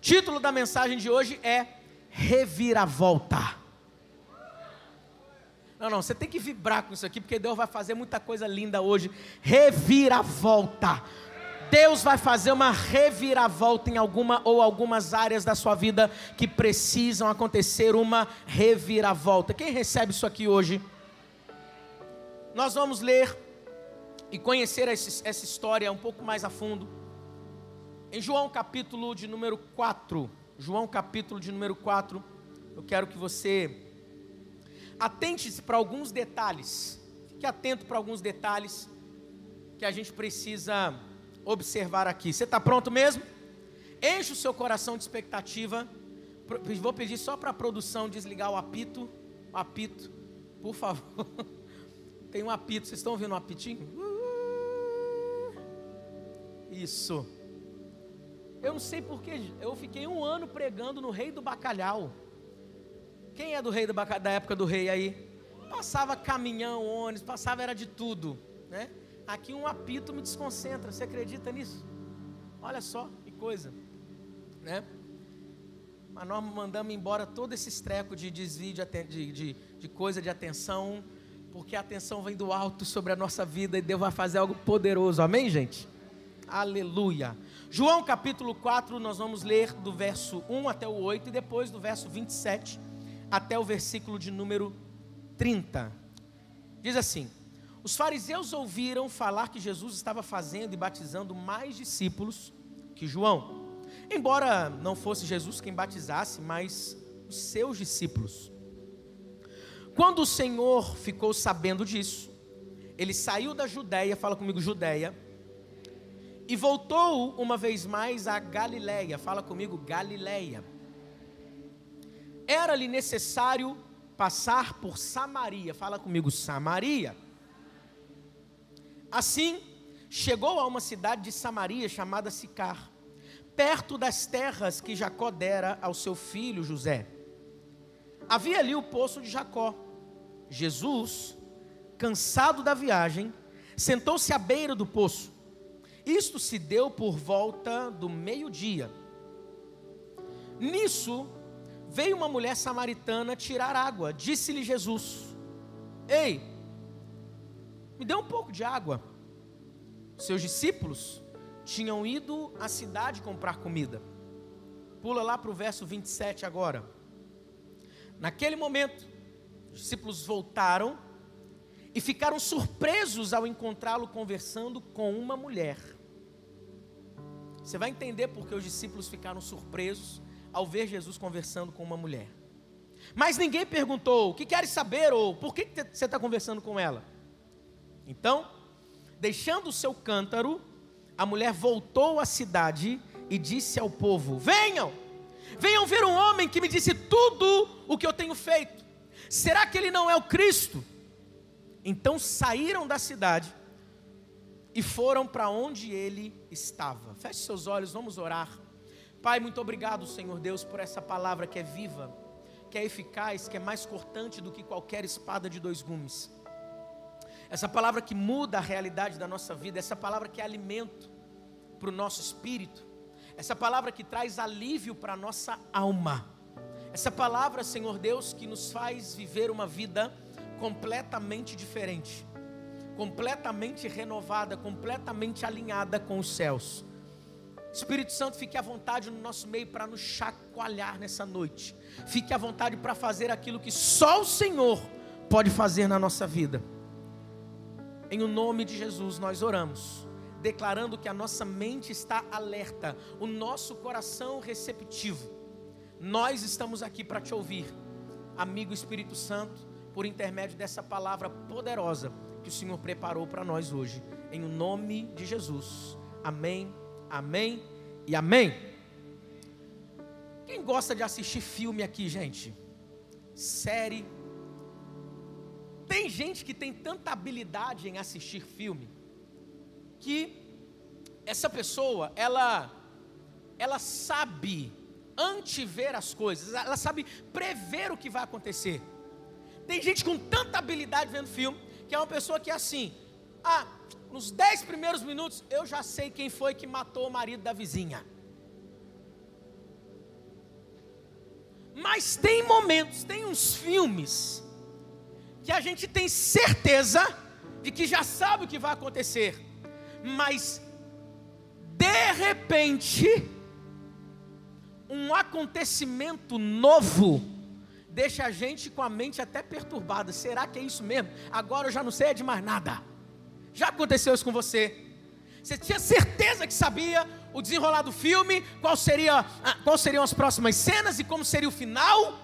título da mensagem de hoje é Reviravolta. Não, não, você tem que vibrar com isso aqui, porque Deus vai fazer muita coisa linda hoje. Reviravolta. Deus vai fazer uma reviravolta em alguma ou algumas áreas da sua vida que precisam acontecer uma reviravolta. Quem recebe isso aqui hoje? Nós vamos ler e conhecer essa história um pouco mais a fundo. Em João capítulo de número 4, João capítulo de número 4, eu quero que você atente-se para alguns detalhes, fique atento para alguns detalhes que a gente precisa observar aqui. Você está pronto mesmo? Enche o seu coração de expectativa. Vou pedir só para a produção desligar o apito. O apito, por favor. Tem um apito, vocês estão ouvindo um apitinho? Isso. Eu não sei porquê, eu fiquei um ano pregando no Rei do Bacalhau. Quem é do Rei do Bacalhau, da época do Rei aí? Passava caminhão, ônibus, passava era de tudo, né? Aqui um apito me desconcentra. Você acredita nisso? Olha só que coisa, né? Mas nós mandamos embora todo esse estreco de desvio de, de, de coisa de atenção, porque a atenção vem do alto sobre a nossa vida e Deus vai fazer algo poderoso. Amém, gente? Aleluia. João capítulo 4, nós vamos ler do verso 1 até o 8 e depois do verso 27 até o versículo de número 30. Diz assim: os fariseus ouviram falar que Jesus estava fazendo e batizando mais discípulos que João, embora não fosse Jesus quem batizasse, mas os seus discípulos. Quando o Senhor ficou sabendo disso, ele saiu da Judéia, fala comigo, Judéia, e voltou uma vez mais a Galiléia, fala comigo, Galiléia. Era-lhe necessário passar por Samaria, fala comigo, Samaria. Assim, chegou a uma cidade de Samaria chamada Sicar, perto das terras que Jacó dera ao seu filho José. Havia ali o poço de Jacó. Jesus, cansado da viagem, sentou-se à beira do poço. Isto se deu por volta do meio-dia. Nisso, veio uma mulher samaritana tirar água. Disse-lhe Jesus: Ei, me dê um pouco de água. Seus discípulos tinham ido à cidade comprar comida. Pula lá para o verso 27 agora. Naquele momento, os discípulos voltaram e ficaram surpresos ao encontrá-lo conversando com uma mulher. Você vai entender porque os discípulos ficaram surpresos ao ver Jesus conversando com uma mulher. Mas ninguém perguntou: o que queres saber? Ou por que você está conversando com ela? Então, deixando o seu cântaro, a mulher voltou à cidade e disse ao povo: Venham, venham ver um homem que me disse tudo o que eu tenho feito. Será que ele não é o Cristo? Então saíram da cidade e foram para onde ele estava. Feche seus olhos, vamos orar. Pai, muito obrigado, Senhor Deus, por essa palavra que é viva, que é eficaz, que é mais cortante do que qualquer espada de dois gumes essa palavra que muda a realidade da nossa vida, essa palavra que é alimento para o nosso espírito, essa palavra que traz alívio para a nossa alma, essa palavra, Senhor Deus, que nos faz viver uma vida completamente diferente, completamente renovada, completamente alinhada com os céus. Espírito Santo, fique à vontade no nosso meio para nos chacoalhar nessa noite. Fique à vontade para fazer aquilo que só o Senhor pode fazer na nossa vida. Em o nome de Jesus nós oramos, declarando que a nossa mente está alerta, o nosso coração receptivo. Nós estamos aqui para te ouvir, amigo Espírito Santo, por intermédio dessa palavra poderosa que o Senhor preparou para nós hoje. Em nome de Jesus. Amém, amém e amém. Quem gosta de assistir filme aqui, gente? Série tem gente que tem tanta habilidade em assistir filme que essa pessoa, ela ela sabe antever as coisas, ela sabe prever o que vai acontecer. Tem gente com tanta habilidade vendo filme que é uma pessoa que é assim: "Ah, nos dez primeiros minutos eu já sei quem foi que matou o marido da vizinha". Mas tem momentos, tem uns filmes que a gente tem certeza de que já sabe o que vai acontecer, mas de repente um acontecimento novo deixa a gente com a mente até perturbada. Será que é isso mesmo? Agora eu já não sei de mais nada. Já aconteceu isso com você? Você tinha certeza que sabia o desenrolar do filme, qual seria, ah, quais seriam as próximas cenas e como seria o final?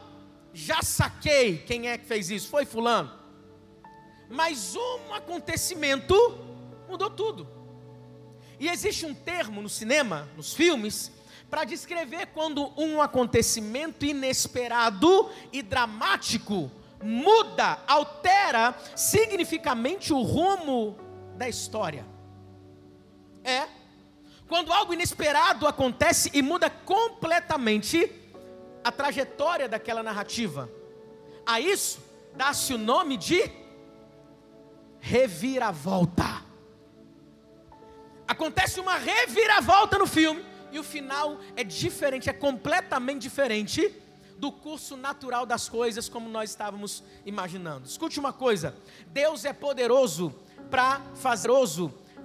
Já saquei quem é que fez isso, foi fulano. Mas um acontecimento mudou tudo. E existe um termo no cinema, nos filmes, para descrever quando um acontecimento inesperado e dramático muda, altera significativamente o rumo da história. É. Quando algo inesperado acontece e muda completamente a trajetória daquela narrativa. A isso dá-se o nome de reviravolta. Acontece uma reviravolta no filme e o final é diferente, é completamente diferente do curso natural das coisas como nós estávamos imaginando. Escute uma coisa: Deus é poderoso para fazer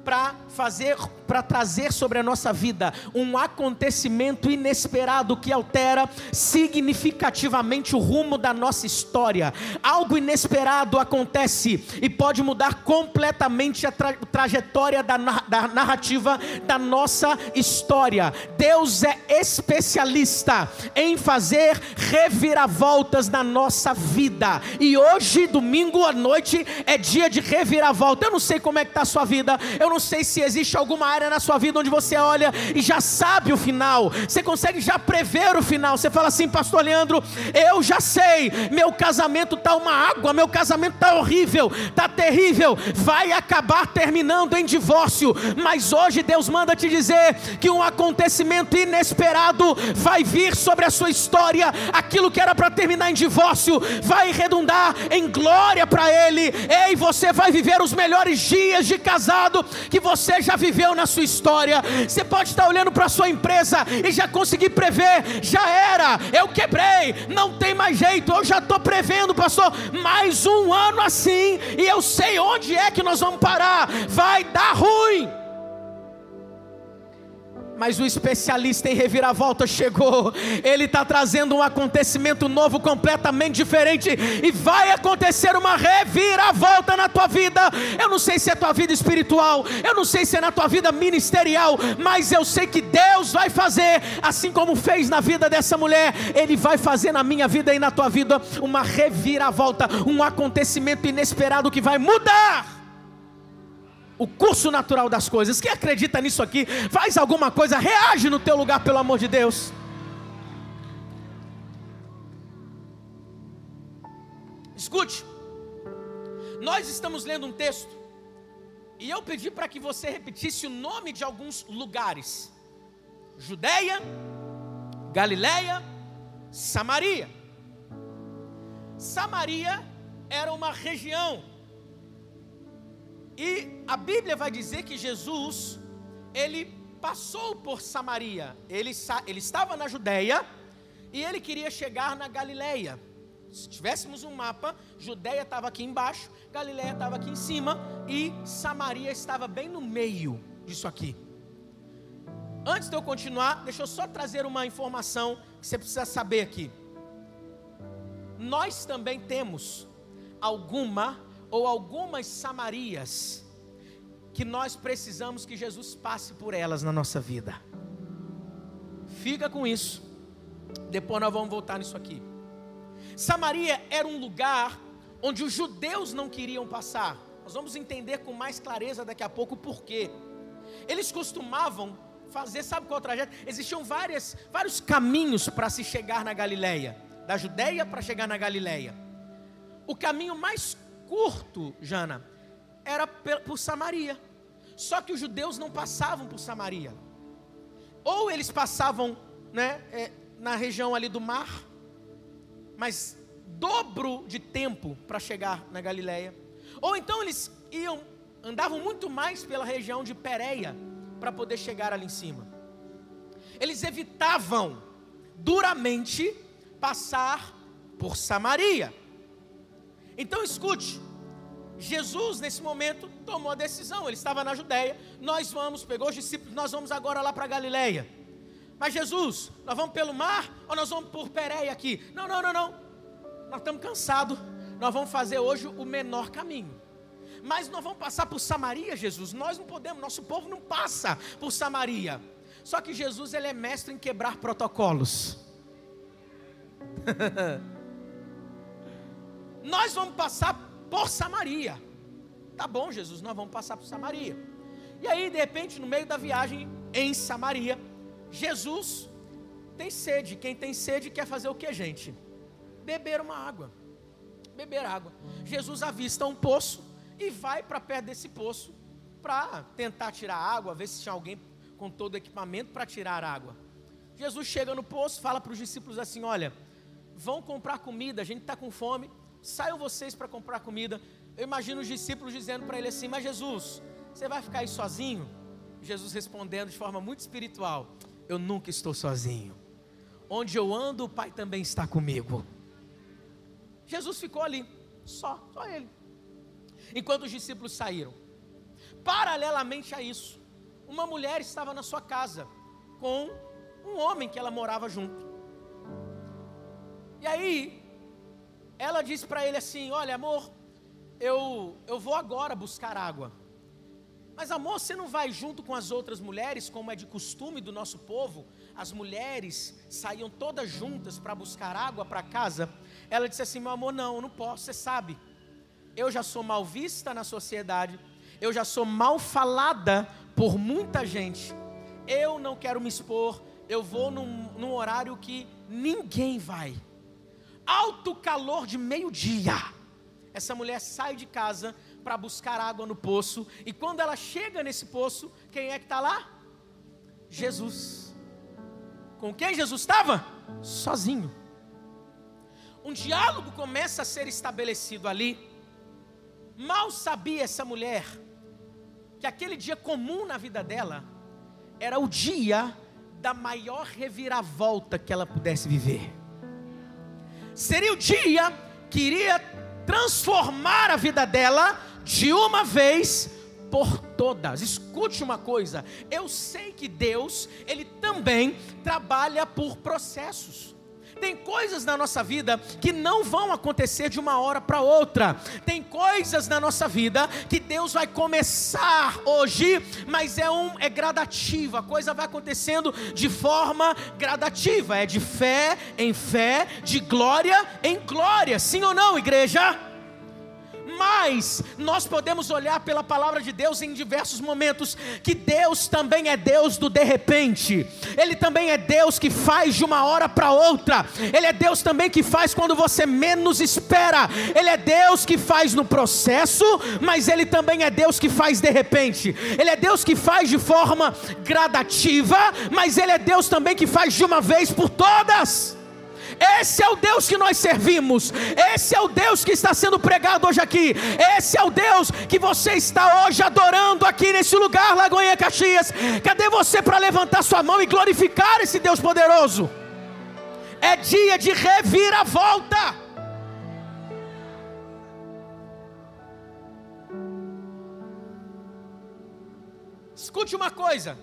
para fazer, para trazer sobre a nossa vida um acontecimento inesperado que altera significativamente o rumo da nossa história. Algo inesperado acontece e pode mudar completamente a tra trajetória da, da narrativa da nossa história. Deus é especialista em fazer reviravoltas na nossa vida. E hoje, domingo à noite, é dia de reviravolta. Eu não sei como é que está a sua vida. Eu não sei se existe alguma área na sua vida onde você olha e já sabe o final, você consegue já prever o final. Você fala assim, Pastor Leandro, eu já sei, meu casamento está uma água, meu casamento está horrível, está terrível, vai acabar terminando em divórcio. Mas hoje Deus manda te dizer que um acontecimento inesperado vai vir sobre a sua história, aquilo que era para terminar em divórcio vai redundar em glória para Ele. Ei, você vai viver os melhores dias de casado que você já viveu na sua história. Você pode estar olhando para a sua empresa e já conseguir prever, já era, eu quebrei, não tem mais jeito, eu já estou prevendo, pastor, mais um ano assim, e eu sei onde é que nós vamos parar, vai dar ruim mas o especialista em reviravolta chegou. Ele está trazendo um acontecimento novo, completamente diferente, e vai acontecer uma reviravolta na tua vida. Eu não sei se é tua vida espiritual, eu não sei se é na tua vida ministerial, mas eu sei que Deus vai fazer, assim como fez na vida dessa mulher, Ele vai fazer na minha vida e na tua vida uma reviravolta, um acontecimento inesperado que vai mudar o curso natural das coisas. Quem acredita nisso aqui, faz alguma coisa, reage no teu lugar, pelo amor de Deus. Escute, nós estamos lendo um texto, e eu pedi para que você repetisse o nome de alguns lugares: Judeia, Galileia, Samaria. Samaria era uma região e a Bíblia vai dizer que Jesus, ele passou por Samaria, ele, ele estava na Judéia e ele queria chegar na Galileia. Se tivéssemos um mapa, Judéia estava aqui embaixo, Galileia estava aqui em cima e Samaria estava bem no meio disso aqui. Antes de eu continuar, deixa eu só trazer uma informação que você precisa saber aqui. Nós também temos alguma ou algumas Samarias que nós precisamos que Jesus passe por elas na nossa vida. Fica com isso. Depois nós vamos voltar nisso aqui. Samaria era um lugar onde os judeus não queriam passar. Nós vamos entender com mais clareza daqui a pouco o porquê. Eles costumavam fazer, sabe qual é trajeto? Existiam várias, vários caminhos para se chegar na Galileia, da Judéia para chegar na Galileia. O caminho mais curto, Jana, era por Samaria. Só que os judeus não passavam por Samaria. Ou eles passavam né, é, na região ali do mar, mas dobro de tempo para chegar na Galileia. Ou então eles iam, andavam muito mais pela região de Pérea para poder chegar ali em cima. Eles evitavam duramente passar por Samaria. Então escute, Jesus nesse momento tomou a decisão, ele estava na Judéia, nós vamos, pegou os discípulos, nós vamos agora lá para Galileia. Mas Jesus, nós vamos pelo mar ou nós vamos por Pérea aqui? Não, não, não, não. Nós estamos cansados. Nós vamos fazer hoje o menor caminho. Mas nós vamos passar por Samaria, Jesus. Nós não podemos, nosso povo não passa por Samaria. Só que Jesus ele é mestre em quebrar protocolos. nós vamos passar por Samaria. Tá bom, Jesus, nós vamos passar por Samaria. E aí, de repente, no meio da viagem em Samaria, Jesus tem sede. Quem tem sede quer fazer o que, gente? Beber uma água. Beber água. Jesus avista um poço e vai para perto desse poço para tentar tirar água, ver se tinha alguém com todo o equipamento para tirar água. Jesus chega no poço, fala para os discípulos assim: Olha, vão comprar comida, a gente está com fome, saiam vocês para comprar comida. Eu imagino os discípulos dizendo para ele assim: Mas Jesus, você vai ficar aí sozinho? Jesus respondendo de forma muito espiritual: Eu nunca estou sozinho. Onde eu ando, o Pai também está comigo. Jesus ficou ali, só, só ele. Enquanto os discípulos saíram. Paralelamente a isso, uma mulher estava na sua casa com um homem que ela morava junto. E aí, ela disse para ele assim: Olha, amor, eu, eu vou agora buscar água. Mas amor, você não vai junto com as outras mulheres, como é de costume do nosso povo? As mulheres saíam todas juntas para buscar água para casa. Ela disse assim: Meu amor, não, eu não posso, você sabe. Eu já sou mal vista na sociedade, eu já sou mal falada por muita gente. Eu não quero me expor, eu vou num, num horário que ninguém vai alto calor de meio-dia. Essa mulher sai de casa para buscar água no poço, e quando ela chega nesse poço, quem é que está lá? Jesus. Com quem Jesus estava? Sozinho. Um diálogo começa a ser estabelecido ali. Mal sabia essa mulher que aquele dia comum na vida dela era o dia da maior reviravolta que ela pudesse viver seria o dia que iria transformar a vida dela de uma vez por todas. Escute uma coisa, eu sei que Deus, ele também trabalha por processos. Tem coisas na nossa vida que não vão acontecer de uma hora para outra. Tem coisas na nossa vida que Deus vai começar hoje, mas é um é gradativo. A coisa vai acontecendo de forma gradativa, é de fé em fé, de glória em glória. Sim ou não, igreja? Mas nós podemos olhar pela palavra de Deus em diversos momentos que Deus também é Deus do de repente. Ele também é Deus que faz de uma hora para outra. Ele é Deus também que faz quando você menos espera. Ele é Deus que faz no processo, mas ele também é Deus que faz de repente. Ele é Deus que faz de forma gradativa, mas ele é Deus também que faz de uma vez por todas. Esse é o Deus que nós servimos. Esse é o Deus que está sendo pregado hoje aqui. Esse é o Deus que você está hoje adorando aqui nesse lugar, Lagoinha Caxias. Cadê você para levantar sua mão e glorificar esse Deus poderoso? É dia de reviravolta. Escute uma coisa: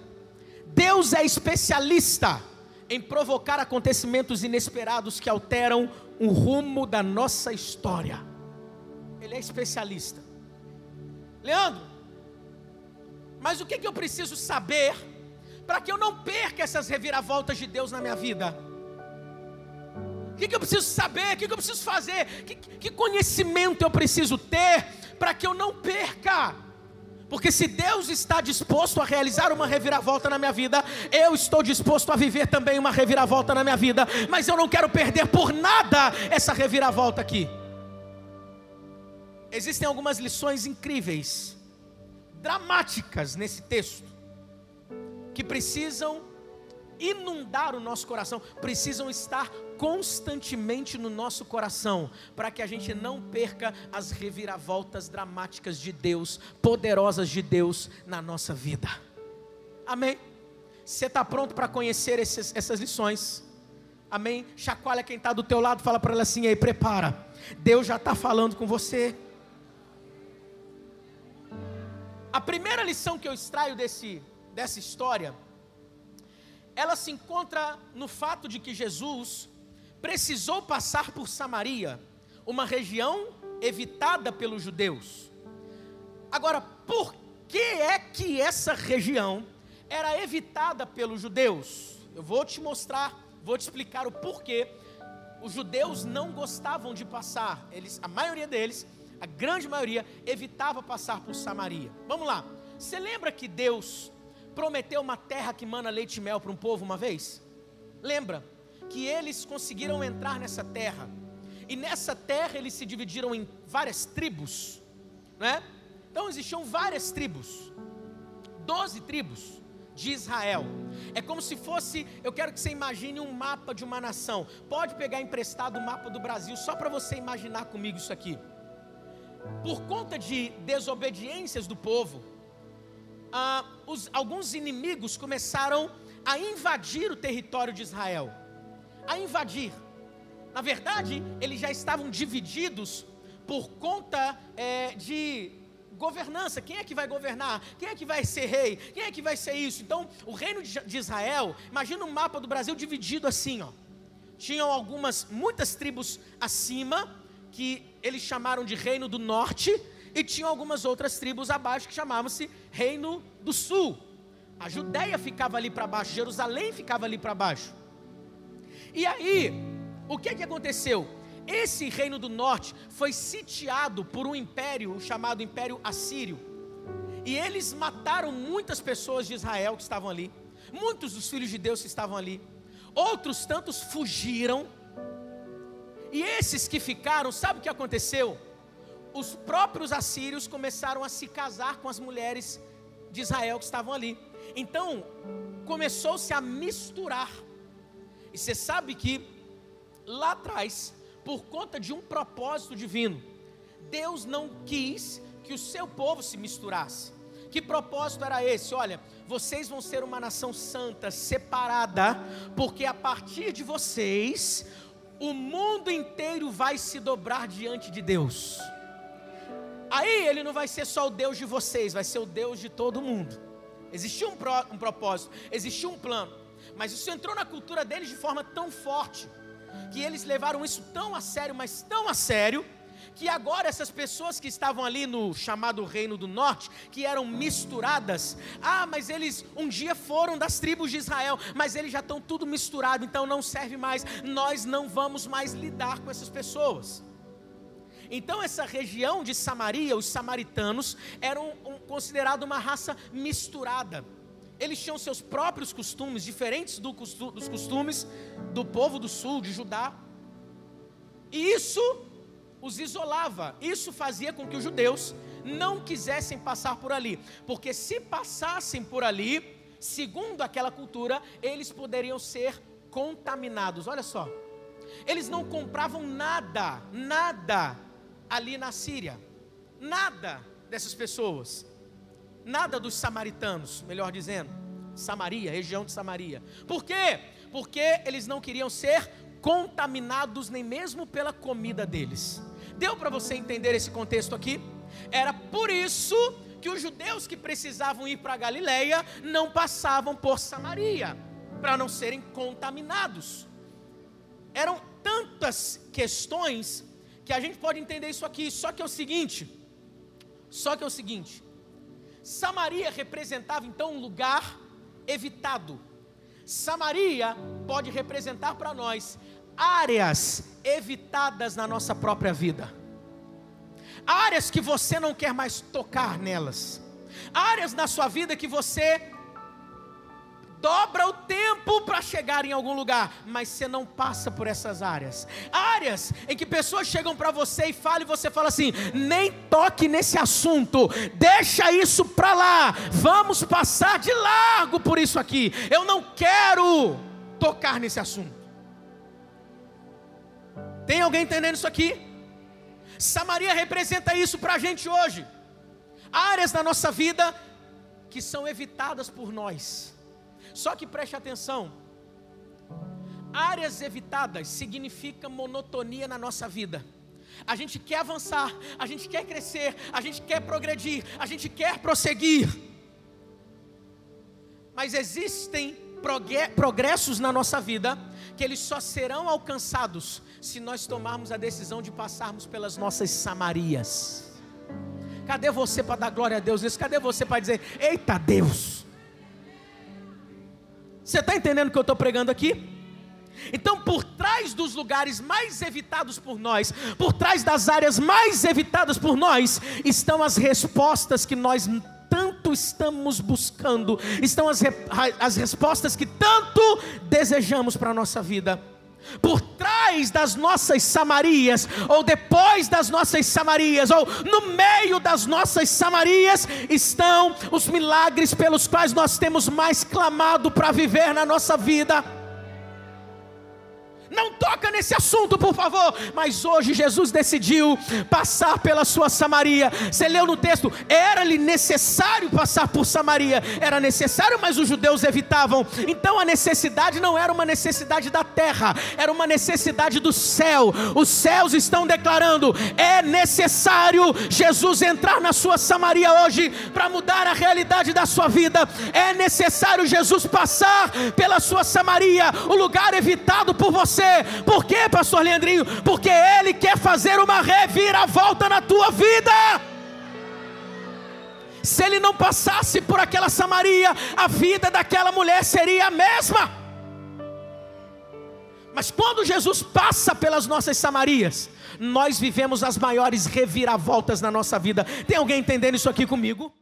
Deus é especialista em provocar acontecimentos inesperados que alteram o rumo da nossa história. Ele é especialista. Leandro, mas o que, que eu preciso saber para que eu não perca essas reviravoltas de Deus na minha vida? O que, que eu preciso saber? O que, que eu preciso fazer? Que, que conhecimento eu preciso ter para que eu não perca? Porque se Deus está disposto a realizar uma reviravolta na minha vida, eu estou disposto a viver também uma reviravolta na minha vida, mas eu não quero perder por nada essa reviravolta aqui. Existem algumas lições incríveis, dramáticas nesse texto, que precisam inundar o nosso coração, precisam estar constantemente no nosso coração, para que a gente não perca as reviravoltas dramáticas de Deus, poderosas de Deus na nossa vida. Amém? Você está pronto para conhecer esses, essas lições? Amém? Chacoalha quem está do teu lado, fala para ela assim, aí prepara. Deus já está falando com você. A primeira lição que eu extraio desse, dessa história, ela se encontra no fato de que Jesus precisou passar por Samaria, uma região evitada pelos judeus. Agora, por que é que essa região era evitada pelos judeus? Eu vou te mostrar, vou te explicar o porquê. Os judeus não gostavam de passar, eles, a maioria deles, a grande maioria, evitava passar por Samaria. Vamos lá. Você lembra que Deus prometeu uma terra que mana leite e mel para um povo uma vez? Lembra que eles conseguiram entrar nessa terra. E nessa terra eles se dividiram em várias tribos, né? Então existiam várias tribos, doze tribos de Israel. É como se fosse, eu quero que você imagine um mapa de uma nação. Pode pegar emprestado o mapa do Brasil, só para você imaginar comigo isso aqui. Por conta de desobediências do povo, ah, os, alguns inimigos começaram a invadir o território de Israel. A invadir. Na verdade, eles já estavam divididos por conta é, de governança. Quem é que vai governar? Quem é que vai ser rei? Quem é que vai ser isso? Então, o reino de Israel, imagina um mapa do Brasil dividido assim, ó. Tinham algumas, muitas tribos acima, que eles chamaram de reino do norte, e tinham algumas outras tribos abaixo que chamavam-se reino do sul. A Judéia ficava ali para baixo, Jerusalém ficava ali para baixo. E aí, o que, que aconteceu? Esse reino do norte foi sitiado por um império chamado Império Assírio. E eles mataram muitas pessoas de Israel que estavam ali, muitos dos filhos de Deus que estavam ali. Outros tantos fugiram. E esses que ficaram, sabe o que aconteceu? Os próprios assírios começaram a se casar com as mulheres de Israel que estavam ali. Então, começou-se a misturar. E você sabe que lá atrás por conta de um propósito divino. Deus não quis que o seu povo se misturasse. Que propósito era esse? Olha, vocês vão ser uma nação santa, separada, porque a partir de vocês, o mundo inteiro vai se dobrar diante de Deus. Aí ele não vai ser só o Deus de vocês, vai ser o Deus de todo mundo. Existia um, pro, um propósito, existia um plano, mas isso entrou na cultura deles de forma tão forte que eles levaram isso tão a sério, mas tão a sério, que agora essas pessoas que estavam ali no chamado Reino do Norte, que eram misturadas, ah, mas eles um dia foram das tribos de Israel, mas eles já estão tudo misturado, então não serve mais, nós não vamos mais lidar com essas pessoas. Então essa região de Samaria, os samaritanos, eram um, considerado uma raça misturada. Eles tinham seus próprios costumes, diferentes do, dos costumes do povo do sul, de Judá. E isso os isolava, isso fazia com que os judeus não quisessem passar por ali, porque se passassem por ali, segundo aquela cultura, eles poderiam ser contaminados. Olha só, eles não compravam nada, nada ali na Síria, nada dessas pessoas nada dos samaritanos, melhor dizendo, Samaria, região de Samaria. Por quê? Porque eles não queriam ser contaminados nem mesmo pela comida deles. Deu para você entender esse contexto aqui? Era por isso que os judeus que precisavam ir para Galileia não passavam por Samaria, para não serem contaminados. Eram tantas questões que a gente pode entender isso aqui, só que é o seguinte, só que é o seguinte, Samaria representava então um lugar evitado. Samaria pode representar para nós áreas evitadas na nossa própria vida. Áreas que você não quer mais tocar nelas. Áreas na sua vida que você dobra o tempo para chegar em algum lugar, mas você não passa por essas áreas. Áreas em que pessoas chegam para você e falam e você fala assim: "Nem toque nesse assunto. Deixa isso para lá. Vamos passar de largo por isso aqui. Eu não quero tocar nesse assunto." Tem alguém entendendo isso aqui? Samaria representa isso para a gente hoje. Áreas da nossa vida que são evitadas por nós só que preste atenção: Áreas evitadas significa monotonia na nossa vida. A gente quer avançar, a gente quer crescer, a gente quer progredir, a gente quer prosseguir. Mas existem progressos na nossa vida que eles só serão alcançados se nós tomarmos a decisão de passarmos pelas nossas Samarias. Cadê você para dar glória a Deus nisso? Cadê você para dizer, eita Deus? Você está entendendo o que eu estou pregando aqui? Então, por trás dos lugares mais evitados por nós, por trás das áreas mais evitadas por nós, estão as respostas que nós tanto estamos buscando, estão as, as respostas que tanto desejamos para a nossa vida. Por trás das nossas Samarias, ou depois das nossas Samarias, ou no meio das nossas Samarias, estão os milagres pelos quais nós temos mais clamado para viver na nossa vida. Não toca nesse assunto, por favor. Mas hoje Jesus decidiu passar pela sua Samaria. Você leu no texto, era-lhe necessário passar por Samaria. Era necessário, mas os judeus evitavam. Então a necessidade não era uma necessidade da terra, era uma necessidade do céu. Os céus estão declarando: é necessário Jesus entrar na sua Samaria hoje para mudar a realidade da sua vida. É necessário Jesus passar pela sua Samaria, o lugar evitado por você você. Por quê, pastor Leandrinho? Porque Ele quer fazer uma reviravolta na tua vida. Se ele não passasse por aquela Samaria, a vida daquela mulher seria a mesma. Mas quando Jesus passa pelas nossas Samarias, nós vivemos as maiores reviravoltas na nossa vida. Tem alguém entendendo isso aqui comigo?